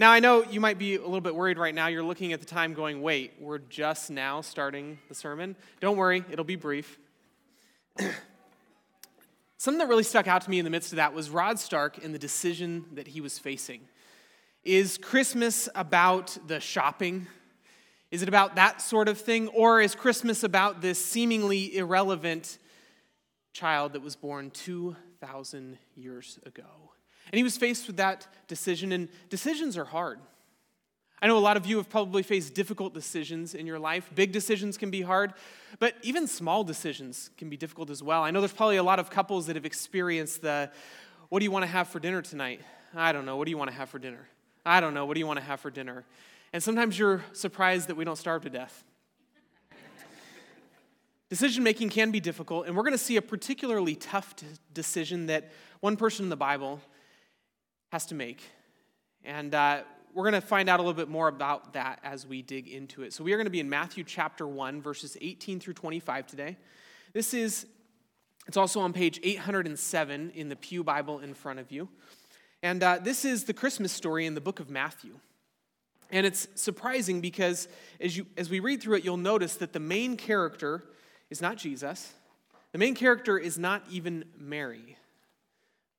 now I know you might be a little bit worried right now. You're looking at the time going, wait, we're just now starting the sermon. Don't worry, it'll be brief. Something that really stuck out to me in the midst of that was Rod Stark and the decision that he was facing. Is Christmas about the shopping? Is it about that sort of thing? Or is Christmas about this seemingly irrelevant child that was born 2,000 years ago? And he was faced with that decision, and decisions are hard. I know a lot of you have probably faced difficult decisions in your life. Big decisions can be hard, but even small decisions can be difficult as well. I know there's probably a lot of couples that have experienced the what do you want to have for dinner tonight? I don't know. What do you want to have for dinner? I don't know. What do you want to have for dinner? And sometimes you're surprised that we don't starve to death. Decision making can be difficult, and we're going to see a particularly tough decision that one person in the Bible has to make. And uh, we're going to find out a little bit more about that as we dig into it. So, we are going to be in Matthew chapter 1, verses 18 through 25 today. This is, it's also on page 807 in the Pew Bible in front of you. And uh, this is the Christmas story in the book of Matthew. And it's surprising because as, you, as we read through it, you'll notice that the main character is not Jesus. The main character is not even Mary.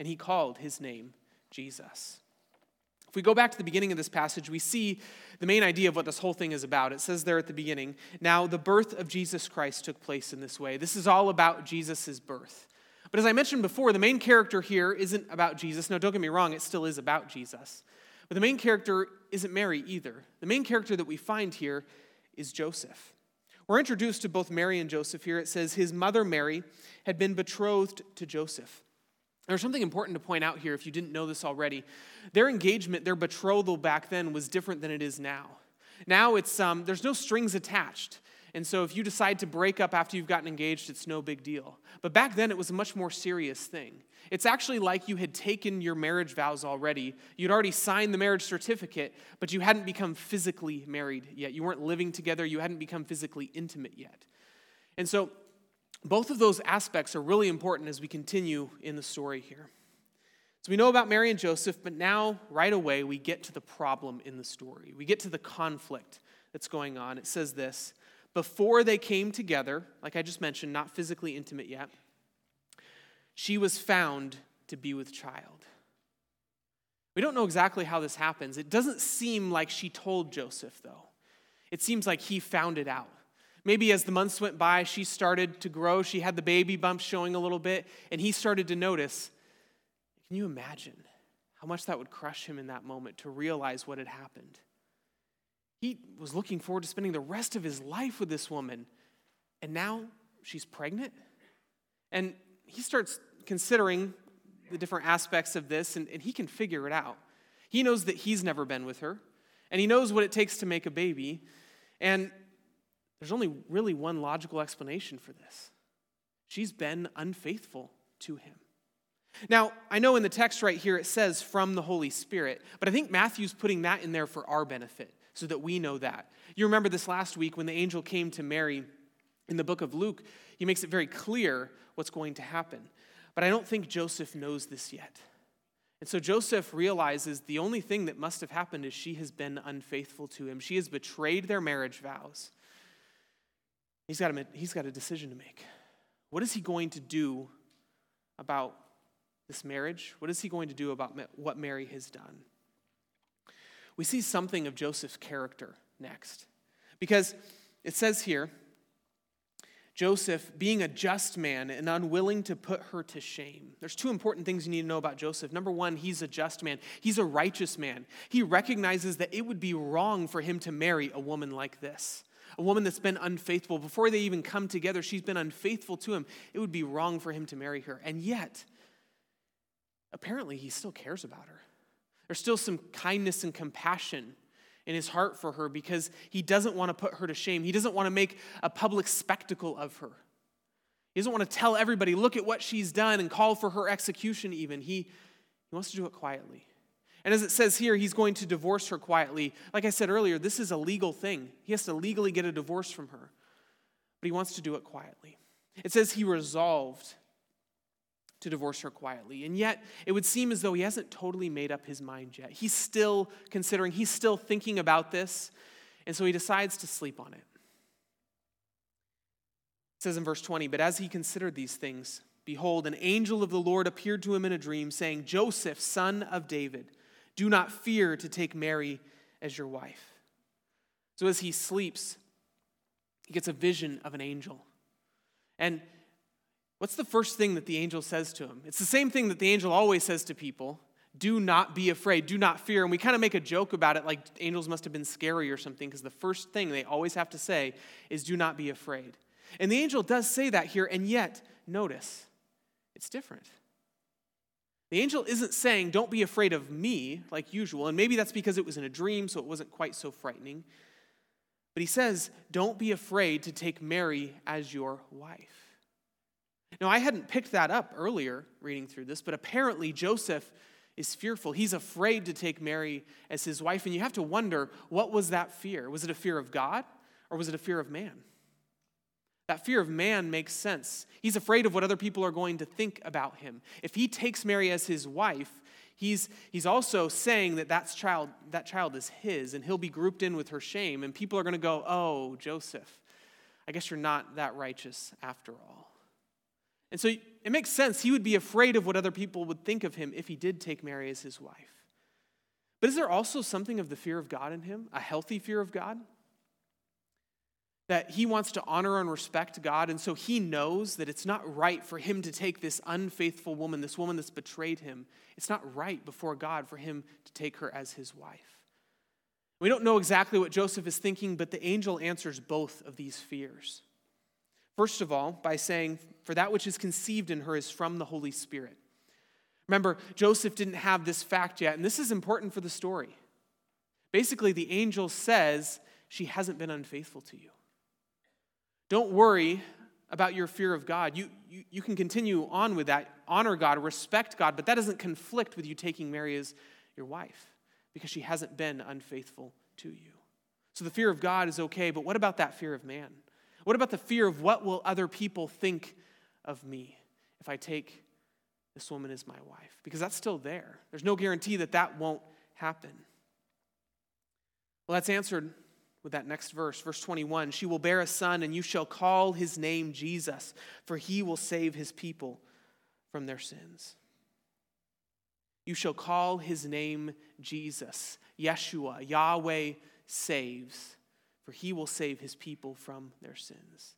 and he called his name Jesus. If we go back to the beginning of this passage, we see the main idea of what this whole thing is about. It says there at the beginning, now the birth of Jesus Christ took place in this way. This is all about Jesus' birth. But as I mentioned before, the main character here isn't about Jesus. No, don't get me wrong, it still is about Jesus. But the main character isn't Mary either. The main character that we find here is Joseph. We're introduced to both Mary and Joseph here. It says his mother Mary had been betrothed to Joseph. There's something important to point out here if you didn't know this already. Their engagement, their betrothal back then was different than it is now. Now it's um, there's no strings attached. And so if you decide to break up after you've gotten engaged, it's no big deal. But back then, it was a much more serious thing. It's actually like you had taken your marriage vows already. You'd already signed the marriage certificate, but you hadn't become physically married yet. You weren't living together, you hadn't become physically intimate yet. And so both of those aspects are really important as we continue in the story here. So we know about Mary and Joseph, but now, right away, we get to the problem in the story. We get to the conflict that's going on. It says this before they came together, like I just mentioned, not physically intimate yet, she was found to be with child. We don't know exactly how this happens. It doesn't seem like she told Joseph, though. It seems like he found it out. Maybe as the months went by, she started to grow. She had the baby bumps showing a little bit, and he started to notice. Can you imagine how much that would crush him in that moment to realize what had happened? He was looking forward to spending the rest of his life with this woman, and now she's pregnant? And he starts considering the different aspects of this, and, and he can figure it out. He knows that he's never been with her, and he knows what it takes to make a baby. And there's only really one logical explanation for this she's been unfaithful to him. Now, I know in the text right here it says from the Holy Spirit, but I think Matthew's putting that in there for our benefit so that we know that. You remember this last week when the angel came to Mary in the book of Luke, he makes it very clear what's going to happen. But I don't think Joseph knows this yet. And so Joseph realizes the only thing that must have happened is she has been unfaithful to him. She has betrayed their marriage vows. He's got a, he's got a decision to make. What is he going to do about this marriage? What is he going to do about what Mary has done? we see something of Joseph's character next. Because it says here, Joseph being a just man and unwilling to put her to shame. There's two important things you need to know about Joseph. Number one, he's a just man, he's a righteous man. He recognizes that it would be wrong for him to marry a woman like this. A woman that's been unfaithful. Before they even come together, she's been unfaithful to him. It would be wrong for him to marry her. And yet, apparently, he still cares about her. There's still some kindness and compassion in his heart for her because he doesn't want to put her to shame. He doesn't want to make a public spectacle of her. He doesn't want to tell everybody, look at what she's done and call for her execution, even. He, he wants to do it quietly. And as it says here, he's going to divorce her quietly. Like I said earlier, this is a legal thing. He has to legally get a divorce from her, but he wants to do it quietly. It says he resolved to divorce her quietly. And yet, it would seem as though he hasn't totally made up his mind yet. He's still considering, he's still thinking about this, and so he decides to sleep on it. It says in verse 20, But as he considered these things, behold, an angel of the Lord appeared to him in a dream, saying, Joseph, son of David, do not fear to take Mary as your wife. So as he sleeps, he gets a vision of an angel. And What's the first thing that the angel says to him? It's the same thing that the angel always says to people do not be afraid, do not fear. And we kind of make a joke about it like angels must have been scary or something, because the first thing they always have to say is do not be afraid. And the angel does say that here, and yet, notice, it's different. The angel isn't saying, Don't be afraid of me, like usual. And maybe that's because it was in a dream, so it wasn't quite so frightening. But he says, Don't be afraid to take Mary as your wife. Now, I hadn't picked that up earlier reading through this, but apparently Joseph is fearful. He's afraid to take Mary as his wife. And you have to wonder what was that fear? Was it a fear of God or was it a fear of man? That fear of man makes sense. He's afraid of what other people are going to think about him. If he takes Mary as his wife, he's, he's also saying that that's child, that child is his, and he'll be grouped in with her shame. And people are going to go, Oh, Joseph, I guess you're not that righteous after all. And so it makes sense. He would be afraid of what other people would think of him if he did take Mary as his wife. But is there also something of the fear of God in him, a healthy fear of God? That he wants to honor and respect God, and so he knows that it's not right for him to take this unfaithful woman, this woman that's betrayed him. It's not right before God for him to take her as his wife. We don't know exactly what Joseph is thinking, but the angel answers both of these fears. First of all, by saying, For that which is conceived in her is from the Holy Spirit. Remember, Joseph didn't have this fact yet, and this is important for the story. Basically, the angel says, She hasn't been unfaithful to you. Don't worry about your fear of God. You, you, you can continue on with that. Honor God, respect God, but that doesn't conflict with you taking Mary as your wife because she hasn't been unfaithful to you. So the fear of God is okay, but what about that fear of man? What about the fear of what will other people think of me if I take this woman as my wife? Because that's still there. There's no guarantee that that won't happen. Well, that's answered with that next verse, verse 21. She will bear a son, and you shall call his name Jesus, for he will save his people from their sins. You shall call his name Jesus, Yeshua, Yahweh saves for he will save his people from their sins.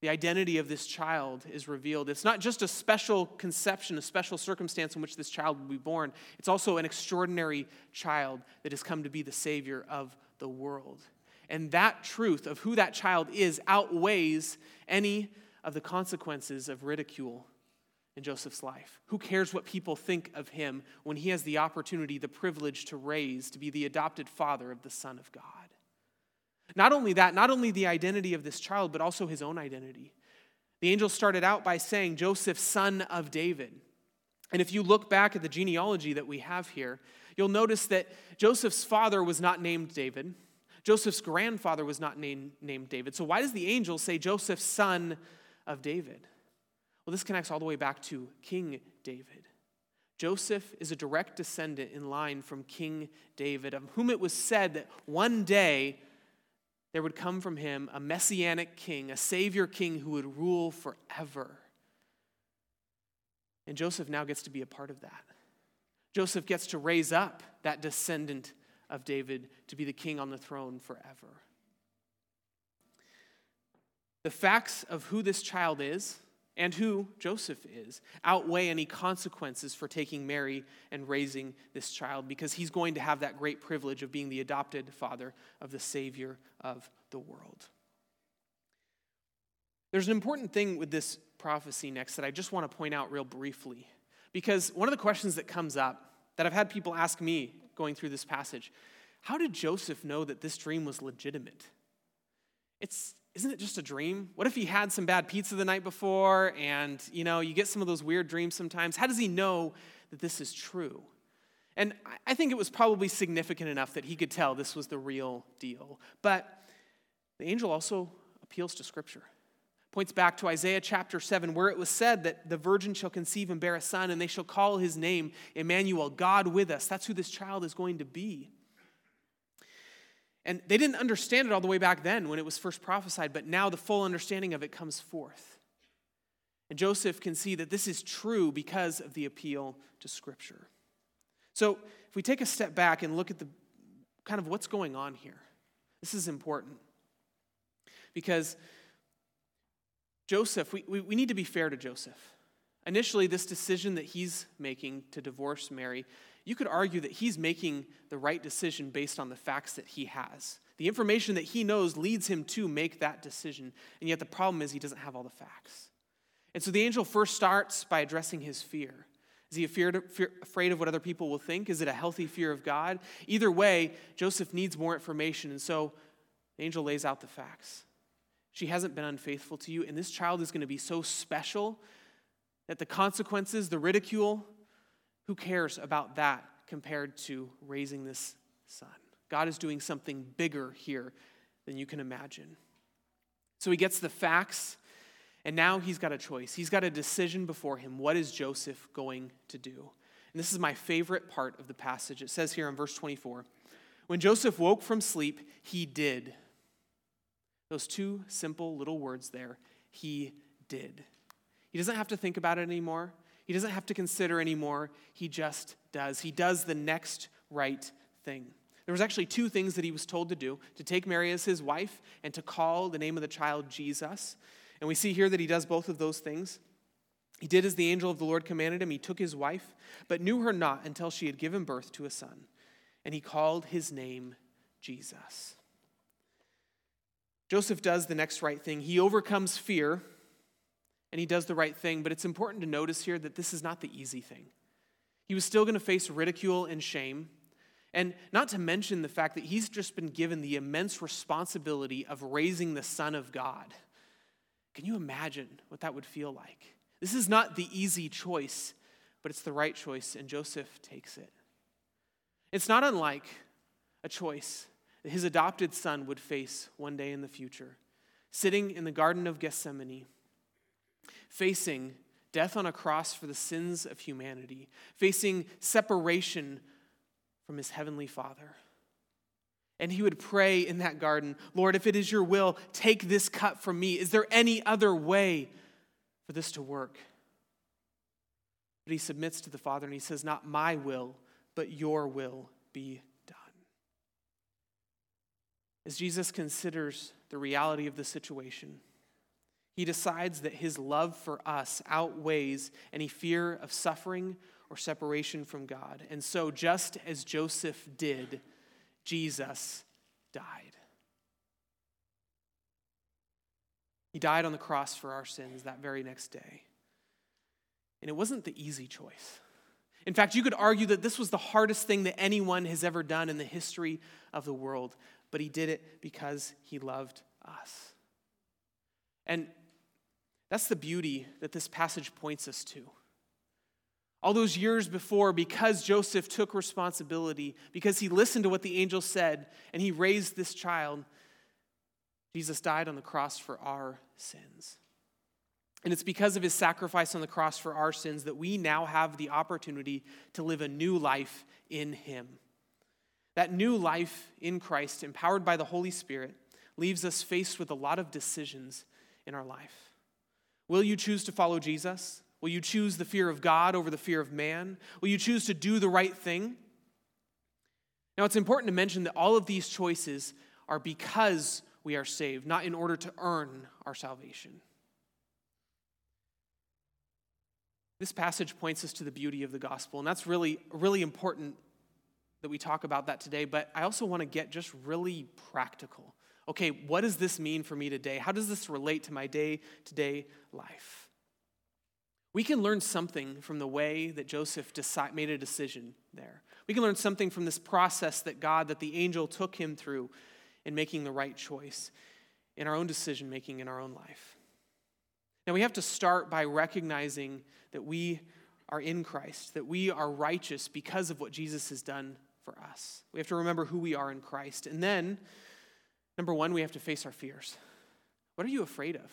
The identity of this child is revealed. It's not just a special conception, a special circumstance in which this child will be born. It's also an extraordinary child that has come to be the Savior of the world. And that truth of who that child is outweighs any of the consequences of ridicule in Joseph's life. Who cares what people think of him when he has the opportunity, the privilege to raise, to be the adopted father of the Son of God? Not only that, not only the identity of this child, but also his own identity. The angel started out by saying, Joseph, son of David. And if you look back at the genealogy that we have here, you'll notice that Joseph's father was not named David. Joseph's grandfather was not named, named David. So why does the angel say Joseph's son of David? Well, this connects all the way back to King David. Joseph is a direct descendant in line from King David, of whom it was said that one day there would come from him a messianic king, a savior king who would rule forever. And Joseph now gets to be a part of that. Joseph gets to raise up that descendant of David to be the king on the throne forever. The facts of who this child is and who Joseph is outweigh any consequences for taking Mary and raising this child because he's going to have that great privilege of being the adopted father of the Savior of the world. There's an important thing with this prophecy next that I just want to point out real briefly because one of the questions that comes up that I've had people ask me going through this passage how did Joseph know that this dream was legitimate? It's isn't it just a dream? What if he had some bad pizza the night before and, you know, you get some of those weird dreams sometimes? How does he know that this is true? And I think it was probably significant enough that he could tell this was the real deal. But the angel also appeals to Scripture. Points back to Isaiah chapter 7, where it was said that the virgin shall conceive and bear a son, and they shall call his name Emmanuel, God with us. That's who this child is going to be. And they didn't understand it all the way back then when it was first prophesied, but now the full understanding of it comes forth. And Joseph can see that this is true because of the appeal to Scripture. So, if we take a step back and look at the kind of what's going on here, this is important. Because Joseph, we, we, we need to be fair to Joseph. Initially, this decision that he's making to divorce Mary you could argue that he's making the right decision based on the facts that he has. The information that he knows leads him to make that decision, and yet the problem is he doesn't have all the facts. And so the angel first starts by addressing his fear. Is he afraid of what other people will think? Is it a healthy fear of God? Either way, Joseph needs more information, and so the angel lays out the facts. She hasn't been unfaithful to you, and this child is going to be so special that the consequences, the ridicule, who cares about that compared to raising this son? God is doing something bigger here than you can imagine. So he gets the facts, and now he's got a choice. He's got a decision before him. What is Joseph going to do? And this is my favorite part of the passage. It says here in verse 24 When Joseph woke from sleep, he did. Those two simple little words there, he did. He doesn't have to think about it anymore. He doesn't have to consider anymore. He just does. He does the next right thing. There was actually two things that he was told to do to take Mary as his wife and to call the name of the child Jesus. And we see here that he does both of those things. He did as the angel of the Lord commanded him. He took his wife, but knew her not until she had given birth to a son. And he called his name Jesus. Joseph does the next right thing. He overcomes fear and he does the right thing, but it's important to notice here that this is not the easy thing. He was still going to face ridicule and shame, and not to mention the fact that he's just been given the immense responsibility of raising the Son of God. Can you imagine what that would feel like? This is not the easy choice, but it's the right choice, and Joseph takes it. It's not unlike a choice that his adopted son would face one day in the future, sitting in the Garden of Gethsemane facing death on a cross for the sins of humanity, facing separation from his heavenly Father. And he would pray in that garden, Lord, if it is your will, take this cup from me. Is there any other way for this to work? But he submits to the Father and he says, Not my will, but your will be. As Jesus considers the reality of the situation, he decides that his love for us outweighs any fear of suffering or separation from God. And so, just as Joseph did, Jesus died. He died on the cross for our sins that very next day. And it wasn't the easy choice. In fact, you could argue that this was the hardest thing that anyone has ever done in the history of the world, but he did it because he loved us. And that's the beauty that this passage points us to. All those years before, because Joseph took responsibility, because he listened to what the angel said, and he raised this child, Jesus died on the cross for our sins. And it's because of his sacrifice on the cross for our sins that we now have the opportunity to live a new life in him. That new life in Christ, empowered by the Holy Spirit, leaves us faced with a lot of decisions in our life. Will you choose to follow Jesus? Will you choose the fear of God over the fear of man? Will you choose to do the right thing? Now, it's important to mention that all of these choices are because we are saved, not in order to earn our salvation. This passage points us to the beauty of the gospel, and that's really, really important that we talk about that today. But I also want to get just really practical. Okay, what does this mean for me today? How does this relate to my day to day life? We can learn something from the way that Joseph made a decision there. We can learn something from this process that God, that the angel took him through in making the right choice in our own decision making in our own life. Now, we have to start by recognizing that we are in Christ, that we are righteous because of what Jesus has done for us. We have to remember who we are in Christ. And then, number one, we have to face our fears. What are you afraid of?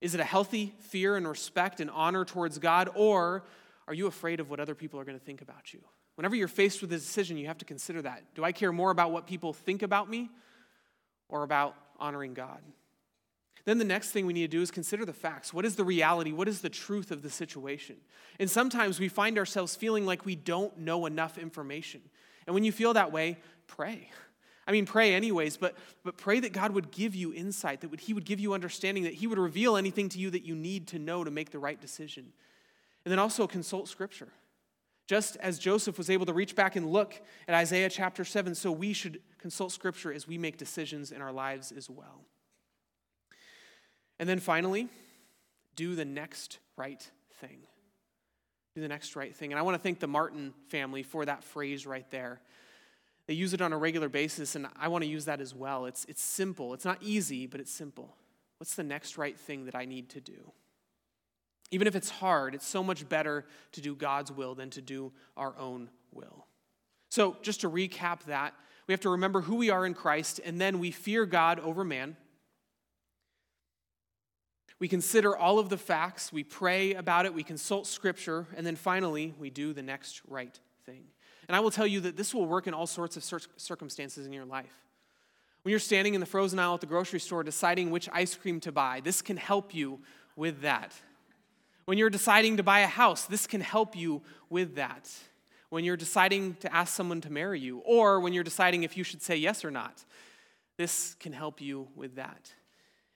Is it a healthy fear and respect and honor towards God, or are you afraid of what other people are going to think about you? Whenever you're faced with a decision, you have to consider that. Do I care more about what people think about me or about honoring God? Then the next thing we need to do is consider the facts. What is the reality? What is the truth of the situation? And sometimes we find ourselves feeling like we don't know enough information. And when you feel that way, pray. I mean, pray anyways, but, but pray that God would give you insight, that would, He would give you understanding, that He would reveal anything to you that you need to know to make the right decision. And then also consult Scripture. Just as Joseph was able to reach back and look at Isaiah chapter 7, so we should consult Scripture as we make decisions in our lives as well. And then finally, do the next right thing. Do the next right thing. And I want to thank the Martin family for that phrase right there. They use it on a regular basis, and I want to use that as well. It's, it's simple. It's not easy, but it's simple. What's the next right thing that I need to do? Even if it's hard, it's so much better to do God's will than to do our own will. So, just to recap that, we have to remember who we are in Christ, and then we fear God over man. We consider all of the facts, we pray about it, we consult scripture, and then finally, we do the next right thing. And I will tell you that this will work in all sorts of circumstances in your life. When you're standing in the frozen aisle at the grocery store deciding which ice cream to buy, this can help you with that. When you're deciding to buy a house, this can help you with that. When you're deciding to ask someone to marry you, or when you're deciding if you should say yes or not, this can help you with that.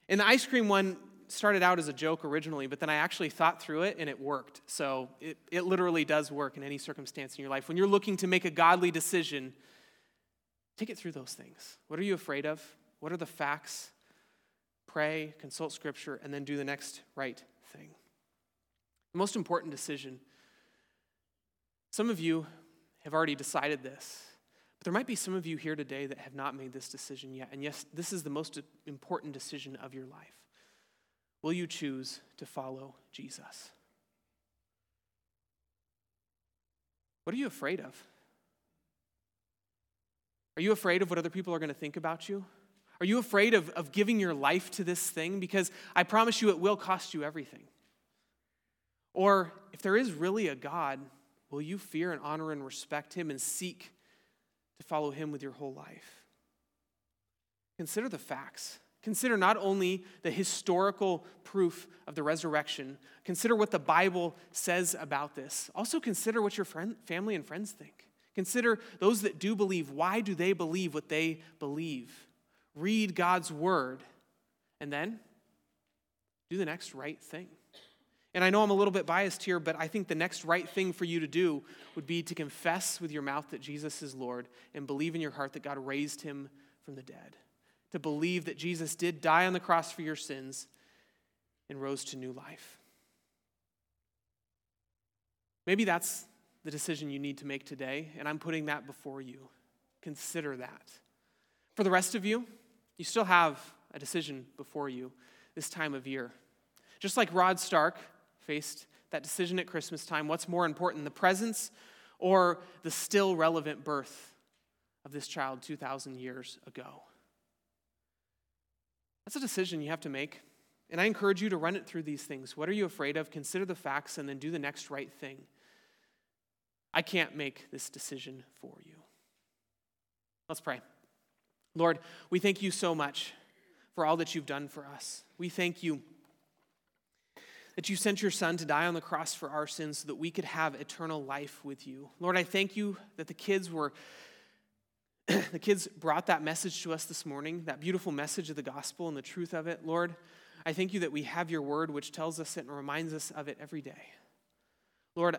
In the ice cream one, started out as a joke originally, but then I actually thought through it and it worked. So it, it literally does work in any circumstance in your life. When you're looking to make a godly decision, take it through those things. What are you afraid of? What are the facts? Pray, consult scripture, and then do the next right thing. The most important decision. Some of you have already decided this, but there might be some of you here today that have not made this decision yet. And yes, this is the most important decision of your life. Will you choose to follow Jesus? What are you afraid of? Are you afraid of what other people are going to think about you? Are you afraid of, of giving your life to this thing? Because I promise you it will cost you everything. Or if there is really a God, will you fear and honor and respect him and seek to follow him with your whole life? Consider the facts. Consider not only the historical proof of the resurrection, consider what the Bible says about this. Also, consider what your friend, family and friends think. Consider those that do believe. Why do they believe what they believe? Read God's word, and then do the next right thing. And I know I'm a little bit biased here, but I think the next right thing for you to do would be to confess with your mouth that Jesus is Lord and believe in your heart that God raised him from the dead to believe that Jesus did die on the cross for your sins and rose to new life. Maybe that's the decision you need to make today, and I'm putting that before you. Consider that. For the rest of you, you still have a decision before you this time of year. Just like Rod Stark faced that decision at Christmas time what's more important, the presents or the still relevant birth of this child 2,000 years ago? That's a decision you have to make. And I encourage you to run it through these things. What are you afraid of? Consider the facts and then do the next right thing. I can't make this decision for you. Let's pray. Lord, we thank you so much for all that you've done for us. We thank you that you sent your son to die on the cross for our sins so that we could have eternal life with you. Lord, I thank you that the kids were the kids brought that message to us this morning, that beautiful message of the gospel and the truth of it. Lord, I thank you that we have your word, which tells us it and reminds us of it every day. Lord,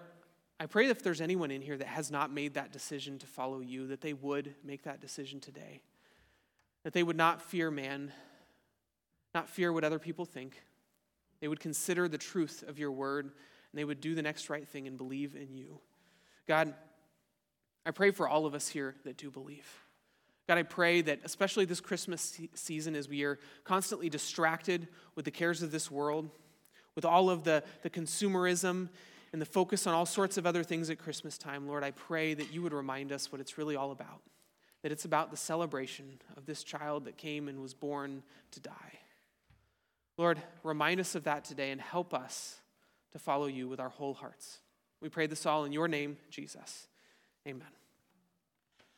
I pray that if there's anyone in here that has not made that decision to follow you, that they would make that decision today. That they would not fear man, not fear what other people think. They would consider the truth of your word, and they would do the next right thing and believe in you. God, I pray for all of us here that do believe. God, I pray that especially this Christmas season, as we are constantly distracted with the cares of this world, with all of the, the consumerism and the focus on all sorts of other things at Christmas time, Lord, I pray that you would remind us what it's really all about. That it's about the celebration of this child that came and was born to die. Lord, remind us of that today and help us to follow you with our whole hearts. We pray this all in your name, Jesus. Amen.